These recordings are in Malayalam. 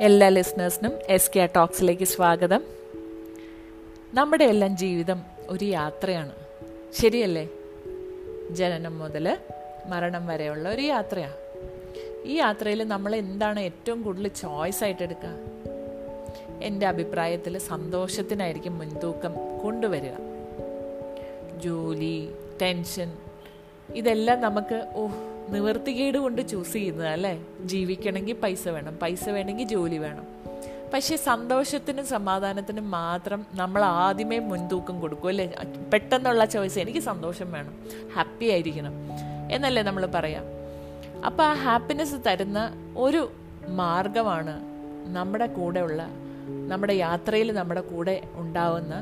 എല്ലാ ലിസണേഴ്സിനും എസ് കെ ടോക്സിലേക്ക് സ്വാഗതം. നമ്മുടെ എല്ലാം ജീവിതം ഒരു യാത്രയാണ്. ശരിയല്ലേ? ജനനം മുതൽ മരണം വരെയുള്ള ഒരു യാത്രയാണ് ഈ യാത്രയിൽ നമ്മൾ എന്താണ് ഏറ്റവും കൂടുതൽ ചോയ്സ് ആയിട്ട് എടുക്കുക? എന്റെ അഭിപ്രായത്തിൽ സന്തോഷത്തിനായിരിക്കും മുൻതൂക്കം കൊണ്ടുവരിക. ജോലി ടെൻഷൻ ഇതെല്ലാം നമുക്ക് ഓ നിവർത്തികേട് കൊണ്ട് ചൂസ് ചെയ്യുന്നത് അല്ലേ? ജീവിക്കണമെങ്കിൽ പൈസ വേണം പൈസ വേണമെങ്കിൽ ജോലി വേണം. പക്ഷേ സന്തോഷത്തിനും സമാധാനത്തിനും മാത്രം നമ്മൾ ആദ്യമേ മുൻതൂക്കം കൊടുക്കും അല്ലേ? പെട്ടെന്നുള്ള ചോയ്സ് എനിക്ക് സന്തോഷം വേണം ഹാപ്പി ആയിരിക്കണം എന്നല്ലേ നമ്മൾ പറയാം. അപ്പം ആ ഹാപ്പിനെസ് തരുന്ന ഒരു മാർഗമാണ് നമ്മുടെ കൂടെയുള്ള നമ്മുടെ യാത്രയിൽ നമ്മുടെ കൂടെ ഉണ്ടാവുന്ന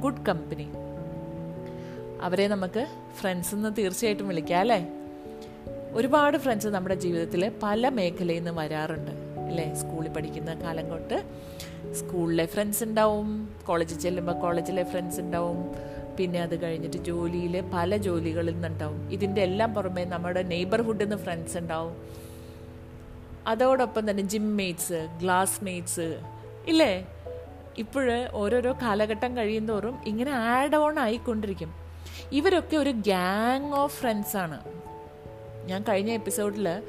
ഗുഡ് കമ്പനി അവരെ നമുക്ക് ഫ്രണ്ട്സ് എന്ന് തീർച്ചയായിട്ടും വിളിക്കാം അല്ലേ? ഒരുപാട് ഫ്രണ്ട്സ് നമ്മുടെ ജീവിതത്തിൽ പല മേഖലയിൽ നിന്ന് വരാറുണ്ട്. അല്ലേ? സ്കൂളിൽ പഠിക്കുന്ന കാലം തൊട്ട് സ്കൂളിലെ ഫ്രണ്ട്സ് ഉണ്ടാവും. കോളേജിൽ ചെല്ലുമ്പോൾ കോളേജിലെ ഫ്രണ്ട്സ് ഉണ്ടാവും. പിന്നെ അത് കഴിഞ്ഞിട്ട് ജോലിയിൽ പല ജോലികളിൽ നിന്നുണ്ടാവും. ഇതിന്റെ എല്ലാം പുറമെ നമ്മുടെ നെയ്ബർഹുഡിൽ നിന്ന് ഫ്രണ്ട്സ് ഉണ്ടാവും. അതോടൊപ്പം തന്നെ ജിം മേറ്റ്സ് ഗ്ലാസ് മേറ്റ്സ് ഇല്ലേ? ഇപ്പോഴ് ഓരോരോ കാലഘട്ടം കഴിയുന്തോറും ഇങ്ങനെ ആഡ് ഓൺ ആയിക്കൊണ്ടിരിക്കും. ഇവരൊക്കെ ഒരു ഗ്യാങ് ഓഫ് ഫ്രണ്ട്സാണ് ഞാൻ കഴിഞ്ഞ എപ്പിസോഡിൽ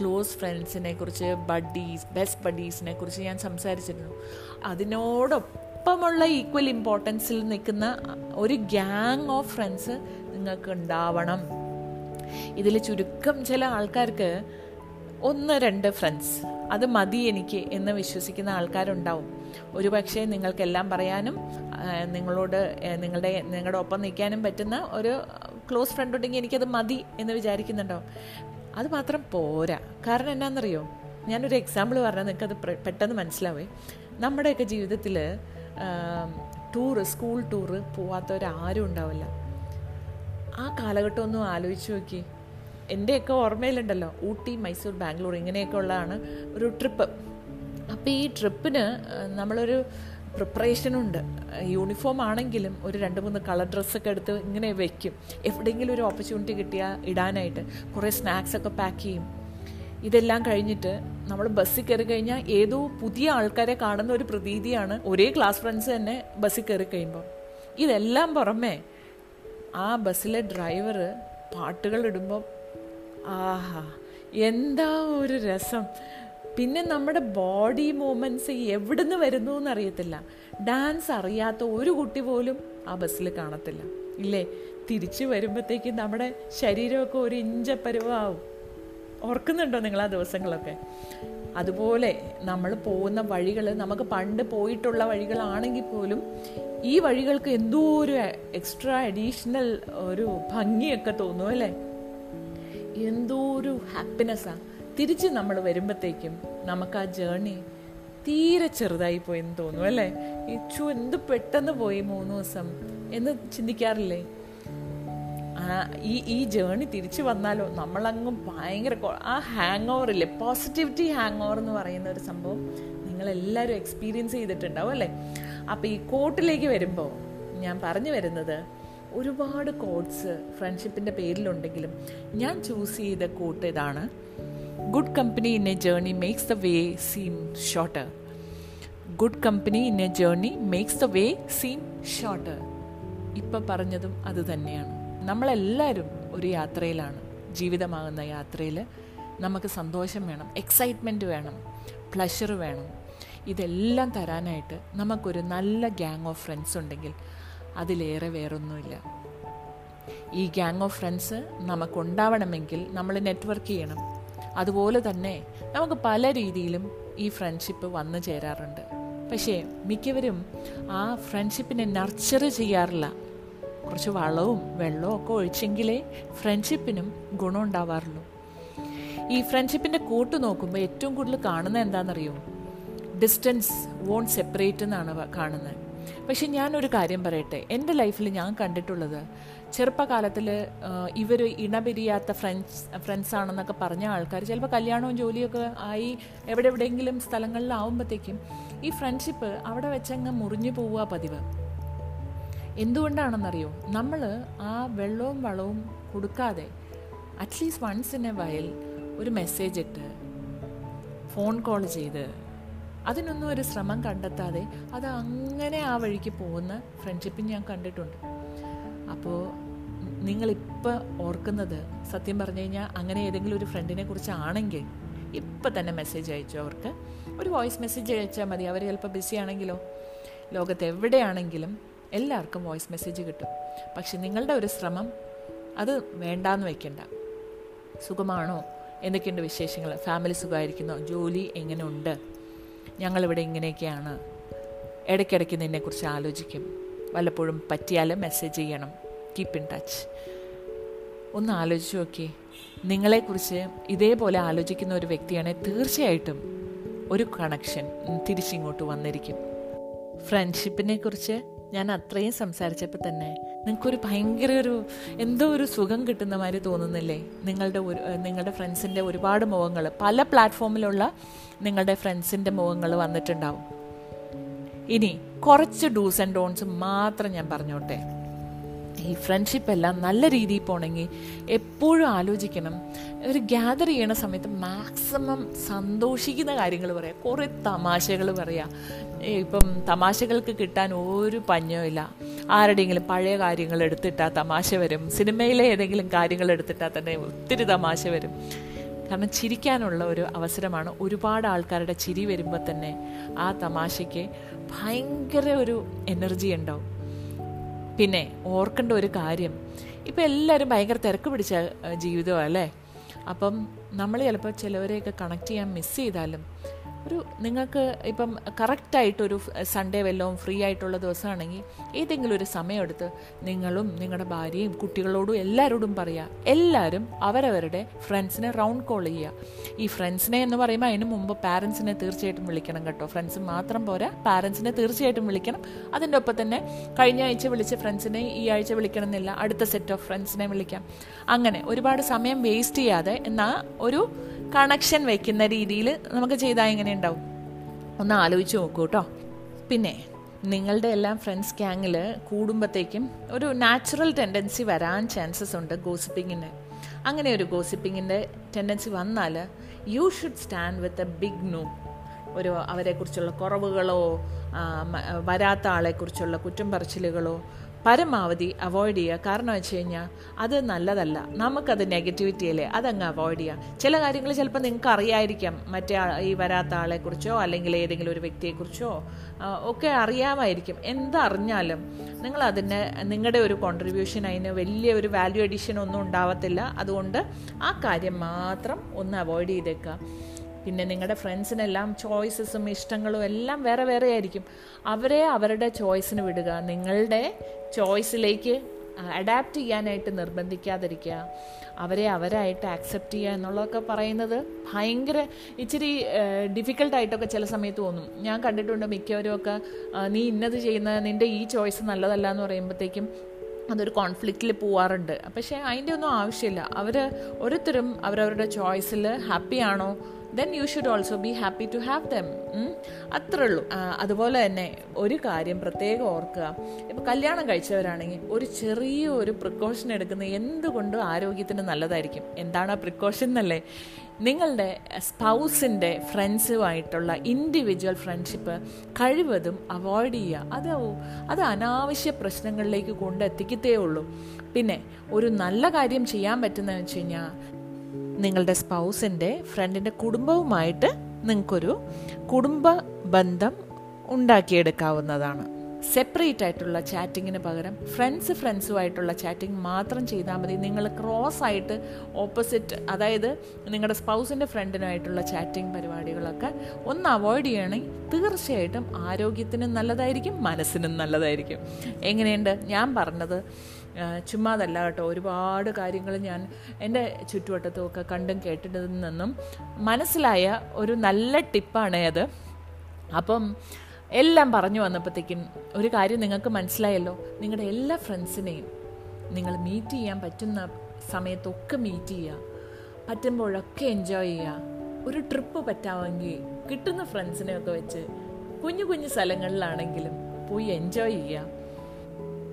ക്ലോസ് ഫ്രണ്ട്സിനെ കുറിച്ച് ബഡീസ് ബെസ്റ്റ് ബഡീസിനെ കുറിച്ച് ഞാൻ സംസാരിച്ചിരുന്നു. അതിനോടൊപ്പമുള്ള ഈക്വൽ ഇമ്പോർട്ടൻസിൽ നിൽക്കുന്ന ഒരു ഗ്യാങ് ഓഫ് ഫ്രണ്ട്സ് നിങ്ങൾക്ക് ഉണ്ടാവണം. ഇതിൽ ചുരുക്കം ചില ആൾക്കാർക്ക് ഒന്ന് രണ്ട് ഫ്രണ്ട്സ് അത് മതി എനിക്ക് എന്ന് വിശ്വസിക്കുന്ന ആൾക്കാരുണ്ടാവും. ഒരു പക്ഷേ നിങ്ങൾക്കെല്ലാം പറയാനും നിങ്ങളോട് നിങ്ങളുടെ നിങ്ങളുടെ ഒപ്പം നിൽക്കാനും പറ്റുന്ന ഒരു ക്ലോസ് ഫ്രണ്ട് ഉണ്ടെങ്കിൽ എനിക്കത് മതി എന്ന് വിചാരിക്കുന്നുണ്ടാവും അത് മാത്രം പോരാ. കാരണം എന്നാണെന്നറിയോ ഞാനൊരു എക്സാമ്പിൾ പറഞ്ഞാൽ അത് പെട്ടെന്ന് മനസ്സിലാവേ. നമ്മുടെയൊക്കെ ജീവിതത്തിൽ ടൂറ് സ്കൂൾ ടൂറ് പോവാത്തവരാരും ഉണ്ടാവില്ല. ആ കാലഘട്ടം ഒന്നും ആലോചിച്ച് നോക്കി. എന്റെയൊക്കെ ഓർമ്മയിലുണ്ടല്ലോ ഊട്ടി മൈസൂർ ബാംഗ്ലൂർ ഇങ്ങനെയൊക്കെ ഉള്ളതാണ് ഒരു ട്രിപ്പ് അപ്പോൾ ഈ ട്രിപ്പിന് നമ്മളൊരു പ്രിപ്പറേഷനുണ്ട് യൂണിഫോം ആണെങ്കിലും ഒരു രണ്ട് മൂന്ന് കളർ ഡ്രസ്സൊക്കെ എടുത്ത് ഇങ്ങനെ വെക്കും. എവിടെയെങ്കിലും ഒരു ഓപ്പർച്യൂണിറ്റി കിട്ടിയാൽ ഇടാനായിട്ട് കുറേ സ്നാക്സൊക്കെ പാക്ക് ചെയ്യും. ഇതെല്ലാം കഴിഞ്ഞിട്ട് നമ്മൾ ബസ്സിൽ കയറി കഴിഞ്ഞാൽ ഏതോ പുതിയ ആൾക്കാരെ കാണുന്ന ഒരു പ്രതീതിയാണ് ഒരേ ക്ലാസ് ഫ്രണ്ട്സ് തന്നെ ബസ്സിൽ കയറി കഴിയുമ്പോൾ ഇതെല്ലാം പുറമേ ആ ബസ്സിലെ ഡ്രൈവർ പാട്ടുകൾ ഇടുമ്പോൾ ആഹാ എന്താ ഒരു രസം. പിന്നെ നമ്മുടെ ബോഡി മൂവ്മെന്റ്സ് എവിടുന്ന് വരുന്നു എന്നറിയത്തില്ല ഡാൻസ് അറിയാത്ത ഒരു കുട്ടി പോലും ആ ബസ്സിൽ കാണത്തില്ല. ഇല്ലേ? തിരിച്ചു വരുമ്പോഴത്തേക്കും നമ്മുടെ ശരീരമൊക്കെ ഒരു ഇഞ്ചപ്പരുവാവും ഓർക്കുന്നുണ്ടോ നിങ്ങൾ ആ ദിവസങ്ങളൊക്കെ? അതുപോലെ നമ്മൾ പോകുന്ന വഴികൾ നമുക്ക് പണ്ട് പോയിട്ടുള്ള വഴികളാണെങ്കിൽ പോലും ഈ വഴികൾക്ക് എന്തോ ഒരു എക്സ്ട്രാ അഡീഷണൽ ഒരു ഭംഗിയൊക്കെ തോന്നും അല്ലേ? എന്തോ ഒരു ഹാപ്പിനെസ്സാണ് തിരിച്ച് നമ്മൾ വരുമ്പോഴത്തേക്കും നമുക്ക് ആ ജേർണി തീരെ ചെറുതായി പോയെന്ന് തോന്നും അല്ലേ? ഇച്ചു എന്ത് പെട്ടെന്ന് പോയി മൂന്ന് ദിവസം എന്ന് ചിന്തിക്കാറില്ലേ? ഈ ഈ ജേണി തിരിച്ചു വന്നാലോ? നമ്മളങ്ങ് ഭയങ്കര ആ ഹാങ് ഓവർ ഇല്ലേ? പോസിറ്റിവിറ്റി ഹാങ് ഓവർ എന്ന് പറയുന്ന ഒരു സംഭവം നിങ്ങളെല്ലാവരും എക്സ്പീരിയൻസ് ചെയ്തിട്ടുണ്ടാവും അല്ലേ? അപ്പോൾ ഈ കോട്ടിലേക്ക് വരുമ്പോൾ ഞാൻ പറഞ്ഞു വരുന്നത് ഒരുപാട് കോട്ട്സ് ഫ്രണ്ട്ഷിപ്പിന്റെ പേരിലുണ്ടെങ്കിലും ഞാൻ ചൂസ് ചെയ്ത കോട്ട് ഇതാണ് good company in a journey makes the way seem shorter good company in a journey makes the way seem shorter ഇപ്പം പറഞ്ഞതും അത് തന്നെയാണ്. നമ്മളെല്ലാവരും ഒരു യാത്രയിലാണ്. ജീവിതമാകുന്ന യാത്രയിൽ നമുക്ക് സന്തോഷം വേണം എക്സൈറ്റ്മെന്റ് വേണം പ്ലഷർ വേണം. ഇതെല്ലാം തരാനായിട്ട് നമുക്കൊരു നല്ല ഗ്യാങ് ഓഫ് ഫ്രണ്ട്സ് ഉണ്ടെങ്കിൽ അതിലേറെ വേറൊന്നുമില്ല. ഈ ഗ്യാങ് ഓഫ് ഫ്രണ്ട്സ് നമുക്കുണ്ടാവണമെങ്കിൽ നമ്മൾ നെറ്റ്വർക്ക് ചെയ്യണം. അതുപോലെ തന്നെ നമുക്ക് പല രീതിയിലും ഈ ഫ്രണ്ട്ഷിപ്പ് വന്നു ചേരാറുണ്ട്. പക്ഷേ മിക്കവരും ആ ഫ്രണ്ട്ഷിപ്പിനെ നർച്ചർ ചെയ്യാറില്ല. കുറച്ച് വളവും വെള്ളവും ഒക്കെ ഒഴിച്ചെങ്കിലേ ഫ്രണ്ട്ഷിപ്പിനും ഗുണം ഉണ്ടാവാറുള്ളൂ. ഈ ഫ്രണ്ട്ഷിപ്പിന്റെ കൂട്ട് നോക്കുമ്പോൾ ഏറ്റവും കൂടുതൽ കാണുന്നത് എന്താണെന്നറിയോ? ഡിസ്റ്റൻസ് വോൺ സെപ്പറേറ്റ് എന്നാണ് കാണുന്നത്. പക്ഷെ ഞാനൊരു കാര്യം പറയട്ടെ. എന്റെ ലൈഫിൽ ഞാൻ കണ്ടിട്ടുള്ളത് ചെറുപ്പകാലത്തിൽ ഇവർ ഇണപിരിയാത്ത ഫ്രണ്ട്സ് ഫ്രണ്ട്സ് ആണെന്നൊക്കെ പറഞ്ഞ ആൾക്കാർ ചിലപ്പോൾ കല്യാണവും ജോലിയൊക്കെ ആയി എവിടെ എവിടെയെങ്കിലും സ്ഥലങ്ങളിലാവുമ്പോഴത്തേക്കും ഈ ഫ്രണ്ട്ഷിപ്പ് അവിടെ വെച്ചങ്ങ് മുറിഞ്ഞു പോവുക പതിവ്. എന്തുകൊണ്ടാണെന്നറിയോ? നമ്മൾ ആ വെള്ളവും വളവും കൊടുക്കാതെ അറ്റ്ലീസ്റ്റ് വൺസ് ഇൻ എ വയൽ ഒരു മെസ്സേജ് ഇട്ട് ഫോൺ കോൾ ചെയ്ത് അതിനൊന്നും ഒരു ശ്രമം കണ്ടെത്താതെ അത് അങ്ങനെ ആ വഴിക്ക് പോകുന്ന ഫ്രണ്ട്ഷിപ്പ് ഞാൻ കണ്ടിട്ടുണ്ട്. അപ്പോൾ നിങ്ങളിപ്പോൾ ഓർക്കുന്നത് സത്യം പറഞ്ഞു കഴിഞ്ഞാൽ അങ്ങനെ ഏതെങ്കിലും ഒരു ഫ്രണ്ടിനെ കുറിച്ചാണെങ്കിൽ ഇപ്പം തന്നെ മെസ്സേജ് അയച്ചു അവർക്ക്? ഒരു വോയിസ് മെസ്സേജ് അയച്ചാൽ മതി. അവർ ചിലപ്പോൾ ബിസി ആണെങ്കിലോ? ലോകത്ത് എവിടെയാണെങ്കിലും എല്ലാവർക്കും വോയിസ് മെസ്സേജ് കിട്ടും. പക്ഷെ നിങ്ങളുടെ ഒരു ശ്രമം അത് വേണ്ടാന്ന് വെക്കണ്ട. സുഖമാണോ? എന്തൊക്കെയുണ്ട് വിശേഷങ്ങൾ ഫാമിലി സുഖമായിരിക്കുന്നോ? ജോലി എങ്ങനെയുണ്ട് ഞങ്ങളിവിടെ ഇങ്ങനെയൊക്കെയാണ്. ഇടയ്ക്കിടയ്ക്ക് നിന്നെക്കുറിച്ച് ആലോചിക്കും. വല്ലപ്പോഴും പറ്റിയാൽ മെസ്സേജ് ചെയ്യണം. കീപ്പ് ഇൻ ടച്ച് ഒന്ന് ആലോചിച്ച് നോക്കി. നിങ്ങളെക്കുറിച്ച് ഇതേപോലെ ആലോചിക്കുന്ന ഒരു വ്യക്തിയാണെങ്കിൽ തീർച്ചയായിട്ടും ഒരു കണക്ഷൻ തിരിച്ചിങ്ങോട്ട് വന്നിരിക്കും. ഫ്രണ്ട്ഷിപ്പിനെ കുറിച്ച് ഞാൻ അത്രയും സംസാരിച്ചപ്പോൾ തന്നെ നിങ്ങൾക്കൊരു ഭയങ്കര ഒരു എന്തോ ഒരു സുഖം കിട്ടുന്ന മാതിരി തോന്നുന്നില്ലേ? നിങ്ങളുടെ ഒരു നിങ്ങളുടെ ഫ്രണ്ട്സിന്റെ ഒരുപാട് മുഖങ്ങൾ പല പ്ലാറ്റ്ഫോമിലുള്ള നിങ്ങളുടെ ഫ്രണ്ട്സിന്റെ മുഖങ്ങൾ വന്നിട്ടുണ്ടാവും. ഇനി കുറച്ച് ഡൂസ് ആൻഡ് ഡോൺസ് മാത്രം ഞാൻ പറഞ്ഞോട്ടെ. ഈ ഫ്രണ്ട്ഷിപ്പ് എല്ലാം നല്ല രീതിയിൽ പോകണമെങ്കിൽ എപ്പോഴും ആലോചിക്കണം. ഒരു ഗ്യാദർ ചെയ്യണ സമയത്ത് മാക്സിമം സന്തോഷിക്കുന്ന കാര്യങ്ങൾ പറയാം. കുറേ തമാശകൾ പറയാം. ഇപ്പം തമാശകൾക്ക് കിട്ടാൻ ഒരു പഞ്ഞവും ആരുടെയെങ്കിലും പഴയ കാര്യങ്ങൾ എടുത്തിട്ടാൽ തമാശ വരും. സിനിമയിലെ ഏതെങ്കിലും കാര്യങ്ങൾ എടുത്തിട്ടാൽ തന്നെ ഒത്തിരി തമാശ വരും. കാരണം ചിരിക്കാനുള്ള ഒരു അവസരമാണ് ഒരുപാട് ആൾക്കാരുടെ ചിരി വരുമ്പോൾ തന്നെ ആ തമാശയ്ക്ക് ഭയങ്കര ഒരു എനർജി ഉണ്ടാവും. പിന്നെ ഓർക്കേണ്ട ഒരു കാര്യം. ഇപ്പം എല്ലാവരും ഭയങ്കര തിരക്ക് പിടിച്ച ജീവിതമാണ് അല്ലേ? അപ്പം നമ്മൾ ചിലപ്പോൾ ചിലവരെയൊക്കെ കണക്ട് ചെയ്യാൻ മിസ് ചെയ്താലും ഒരു നിങ്ങൾക്ക് ഇപ്പം കറക്റ്റായിട്ടൊരു സൺഡേ വല്ലതും ഫ്രീ ആയിട്ടുള്ള ദിവസമാണെങ്കിൽ ഏതെങ്കിലും ഒരു സമയമെടുത്ത് നിങ്ങളും നിങ്ങളുടെ ഭാര്യയും കുട്ടികളോടും എല്ലാവരോടും പറയുക എല്ലാവരും അവരവരുടെ ഫ്രണ്ട്സിനെ റൗണ്ട് കോൾ ചെയ്യുക ഈ ഫ്രണ്ട്സിനെ എന്ന് പറയുമ്പോൾ അതിന് മുമ്പ് പാരൻസിനെ തീർച്ചയായിട്ടും വിളിക്കണം കേട്ടോ. ഫ്രണ്ട്സ് മാത്രം പോരാ. പാരൻസിനെ തീർച്ചയായിട്ടും വിളിക്കണം. അതിന്റെ ഒപ്പം തന്നെ കഴിഞ്ഞ ആഴ്ച വിളിച്ച ഫ്രണ്ട്സിനെ ഈ ആഴ്ച വിളിക്കണം എന്നില്ല അടുത്ത സെറ്റ് ഓഫ് ഫ്രണ്ട്സിനെ വിളിക്കാം. അങ്ങനെ ഒരുപാട് സമയം വേസ്റ്റ് ചെയ്യാതെ എന്നാൽ ഒരു കണക്ഷൻ വെക്കുന്ന രീതിയിൽ നമുക്ക് ചെയ്താൽ എങ്ങനെ ഉണ്ടാവും? ഒന്ന് ആലോചിച്ച് നോക്കൂ കേട്ടോ പിന്നെ നിങ്ങളുടെ എല്ലാം ഫ്രണ്ട്സ് ഗ്യാങ്ങിൽ കൂടുമ്പോഴത്തേക്കും ഒരു നാച്ചുറൽ ടെൻഡൻസി വരാൻ ചാൻസസ് ഉണ്ട് ഗോസിപ്പിങ്ങിന് അങ്ങനെ ഒരു ഗോസിപ്പിങ്ങിന്റെ ടെൻഡൻസി വന്നാൽ you should stand with a big no ഒരു അവരെക്കുറിച്ചുള്ള കുറവുകളോ വരാത്ത ആളെക്കുറിച്ചുള്ള കുറ്റം പറച്ചിലുകളോ പരമാവധി അവോയ്ഡ് ചെയ്യുക. കാരണം വെച്ച് കഴിഞ്ഞാൽ അത് നല്ലതല്ല. നമുക്കത് നെഗറ്റിവിറ്റി അല്ലേ അതങ്ങ് അവോയ്ഡ് ചെയ്യുക. ചില കാര്യങ്ങൾ ചിലപ്പോൾ നിങ്ങൾക്ക് അറിയായിരിക്കാം. മറ്റേ ഈ വരാത്ത ആളെക്കുറിച്ചോ അല്ലെങ്കിൽ ഏതെങ്കിലും ഒരു വ്യക്തിയെക്കുറിച്ചോ ഒക്കെ അറിയാമായിരിക്കും. എന്തറിഞ്ഞാലും നിങ്ങൾ അതിന് നിങ്ങളുടെ ഒരു കോൺട്രിബ്യൂഷൻ അതിന് വലിയ ഒരു വാല്യൂ അഡീഷൻ ഒന്നും ഉണ്ടാവത്തില്ല. അതുകൊണ്ട് ആ കാര്യം മാത്രം ഒന്ന് അവോയ്ഡ് ചെയ്തേക്കുക. പിന്നെ നിങ്ങളുടെ ഫ്രണ്ട്സിനെല്ലാം ചോയ്സസും ഇഷ്ടങ്ങളും എല്ലാം വേറെ വേറെ ആയിരിക്കും. അവരെ അവരുടെ ചോയ്സിന് വിടുക. നിങ്ങളുടെ ചോയ്സിലേക്ക് അഡാപ്റ്റ് ചെയ്യാനായിട്ട് നിർബന്ധിക്കാതിരിക്കുക. അവരെ അവരായിട്ട് ആക്സെപ്റ്റ് ചെയ്യുക എന്നുള്ളതൊക്കെ പറയുന്നത് ഭയങ്കര ഇച്ചിരി ഡിഫിക്കൽട്ടായിട്ടൊക്കെ ചില സമയത്ത് തോന്നും. ഞാൻ കണ്ടിട്ടുണ്ട് മിക്കവരും ഒക്കെ നീ ഇന്നത് ചെയ്യുന്ന നിന്റെ ഈ ചോയ്സ് നല്ലതല്ല എന്ന് പറയുമ്പോഴത്തേക്കും അതൊരു കോൺഫ്ലിക്റ്റിൽ പോവാറുണ്ട്. പക്ഷേ അതിന്റെ ഒന്നും ആവശ്യമില്ല. അവർ ഓരോരുത്തരും അവരവരുടെ ചോയ്സിൽ ഹാപ്പിയാണോ then you should also be happy to have them അത്രേ ഉള്ളൂ അതുപോലെ തന്നെ ഒരു കാര്യം പ്രത്യേകം ഓർക്കുക. ഇപ്പോൾ കല്യാണം കഴിച്ചവരാണെങ്കിൽ ഒരു ചെറിയ ഒരു പ്രിക്കോഷൻ എടുക്കുന്നത് എന്തുകൊണ്ടും ആരോഗ്യത്തിന് നല്ലതായിരിക്കും. എന്താണ് ആ പ്രിക്കോഷൻ എന്നല്ലേ? നിങ്ങളുടെ സ്പൗസിന്റെ ഫ്രണ്ട്സുമായിട്ടുള്ള ഇൻഡിവിജ്വൽ ഫ്രണ്ട്ഷിപ്പ് കഴിവതും അവോയ്ഡ് ചെയ്യുക. അത് അത് അനാവശ്യ പ്രശ്നങ്ങളിലേക്ക് കൊണ്ടെത്തിക്കത്തേ ഉള്ളൂ. പിന്നെ ഒരു നല്ല കാര്യം ചെയ്യാൻ പറ്റുന്നതെന്ന് വെച്ച് കഴിഞ്ഞാൽ നിങ്ങളുടെ സ്പൗസിന്റെ ഫ്രണ്ടിന്റെ കുടുംബവുമായിട്ട് നിങ്ങൾക്കൊരു കുടുംബ ബന്ധം ഉണ്ടാക്കിയെടുക്കാവുന്നതാണ്. സെപ്പറേറ്റ് ആയിട്ടുള്ള ചാറ്റിങ്ങിന് പകരം ഫ്രണ്ട്സ് ഫ്രണ്ട്സുമായിട്ടുള്ള ചാറ്റിംഗ് മാത്രം ചെയ്താൽ മതി. നിങ്ങൾ ക്രോസ് ആയിട്ട് ഓപ്പോസിറ്റ് അതായത് നിങ്ങളുടെ സ്പൗസിന്റെ ഫ്രണ്ടിനുമായിട്ടുള്ള ചാറ്റിംഗ് പരിപാടികളൊക്കെ ഒന്ന് അവോയ്ഡ് ചെയ്യണമെങ്കിൽ തീർച്ചയായിട്ടും ആരോഗ്യത്തിനും നല്ലതായിരിക്കും മനസ്സിനും നല്ലതായിരിക്കും. എങ്ങനെയുണ്ട്? ഞാൻ പറഞ്ഞത് ചുമ്മാതല്ല കേട്ടോ. ഒരുപാട് കാര്യങ്ങൾ ഞാൻ എന്റെ ചുറ്റുവട്ടത്തുമൊക്കെ കണ്ടും കേട്ടിട്ടതിൽ നിന്നും മനസ്സിലായ ഒരു നല്ല ടിപ്പാണ് അത്. അപ്പം എല്ലാം പറഞ്ഞു വന്നപ്പോഴത്തേക്കും ഒരു കാര്യം നിങ്ങൾക്ക് മനസ്സിലായല്ലോ. നിങ്ങളുടെ എല്ലാ ഫ്രണ്ട്സിനെയും നിങ്ങൾ മീറ്റ് ചെയ്യാൻ പറ്റുന്ന സമയത്തൊക്കെ മീറ്റ് ചെയ്യുക. പറ്റുമ്പോഴൊക്കെ എൻജോയ് ചെയ്യുക. ഒരു ട്രിപ്പ് പറ്റാമെങ്കിൽ കിട്ടുന്ന ഫ്രണ്ട്സിനെയൊക്കെ വെച്ച് കുഞ്ഞു കുഞ്ഞു സ്ഥലങ്ങളിലാണെങ്കിലും പോയി എൻജോയ് ചെയ്യുക.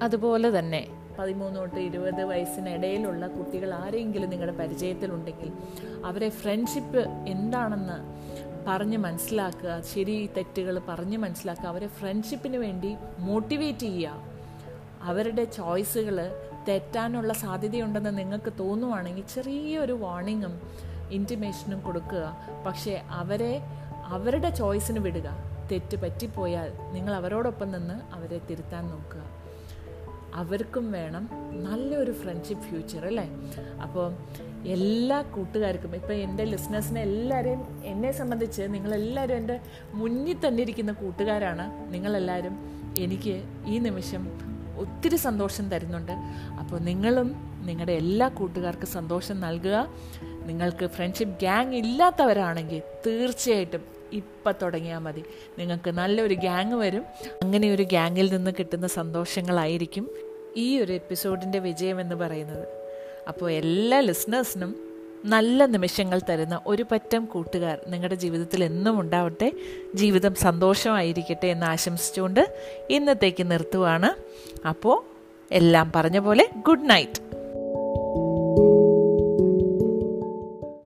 അതുപോലെ തന്നെ പതിമൂന്ന് തൊട്ട് ഇരുപത് വയസ്സിനിടയിലുള്ള കുട്ടികൾ ആരെങ്കിലും നിങ്ങളുടെ പരിചയത്തിലുണ്ടെങ്കിൽ അവരെ ഫ്രണ്ട്ഷിപ്പ് എന്താണെന്ന് പറഞ്ഞ് മനസ്സിലാക്കുക ശരി തെറ്റുകൾ പറഞ്ഞ് മനസ്സിലാക്കുക അവരെ ഫ്രണ്ട്ഷിപ്പിന് വേണ്ടി മോട്ടിവേറ്റ് ചെയ്യുക. അവരുടെ ചോയ്സുകൾ തെറ്റാനുള്ള സാധ്യതയുണ്ടെന്ന് നിങ്ങൾക്ക് തോന്നുവാണെങ്കിൽ ചെറിയൊരു വാർണിങ്ങും ഇന്റിമേഷനും കൊടുക്കുക. പക്ഷേ അവരെ അവരുടെ ചോയ്സിന് വിടുക. തെറ്റ് പറ്റിപ്പോയാൽ നിങ്ങൾ അവരോടൊപ്പം നിന്ന് അവരെ തിരുത്താൻ നോക്കുക. അവർക്കും വേണം നല്ലൊരു ഫ്രണ്ട്ഷിപ്പ് ഫ്യൂച്ചർ അല്ലേ? അപ്പോൾ എല്ലാ കൂട്ടുകാർക്കും ഇപ്പോൾ എന്റെ ലിസ്ണേഴ്സിനെ എല്ലാവരെയും എന്നെ സംബന്ധിച്ച് നിങ്ങളെല്ലാവരും എന്റെ മുന്നിൽ തന്നെ ഇരിക്കുന്ന കൂട്ടുകാരാണ്. നിങ്ങളെല്ലാവരും എനിക്ക് ഈ നിമിഷം ഒത്തിരി സന്തോഷം തരുന്നുണ്ട്. അപ്പോൾ നിങ്ങളും നിങ്ങളുടെ എല്ലാ കൂട്ടുകാർക്കും സന്തോഷം നൽകുക. നിങ്ങൾക്ക് ഫ്രണ്ട്ഷിപ്പ് ഗ്യാങ് ഇല്ലാത്തവരാണെങ്കിൽ തീർച്ചയായിട്ടും ഇപ്പം തുടങ്ങിയാൽ മതി. നിങ്ങൾക്ക് നല്ലൊരു ഗ്യാങ് വരും. അങ്ങനെ ഒരു ഗ്യാങ്ങിൽ നിന്ന് കിട്ടുന്ന സന്തോഷങ്ങളായിരിക്കും ഈ ഒരു എപ്പിസോഡിന്റെ വിജയം എന്ന് പറയുന്നത്. അപ്പോൾ എല്ലാ ലിസ്ണേഴ്സിനും നല്ല നിമിഷങ്ങൾ തരുന്ന ഒരു പറ്റം കൂട്ടുകാർ നിങ്ങളുടെ ജീവിതത്തിൽ എന്നും ഉണ്ടാവട്ടെ. ജീവിതം സന്തോഷമായിരിക്കട്ടെ എന്ന് ആശംസിച്ചുകൊണ്ട് ഇന്നത്തേക്ക് നിർത്തുവാണ്. അപ്പോൾ എല്ലാം പറഞ്ഞ പോലെ ഗുഡ് നൈറ്റ്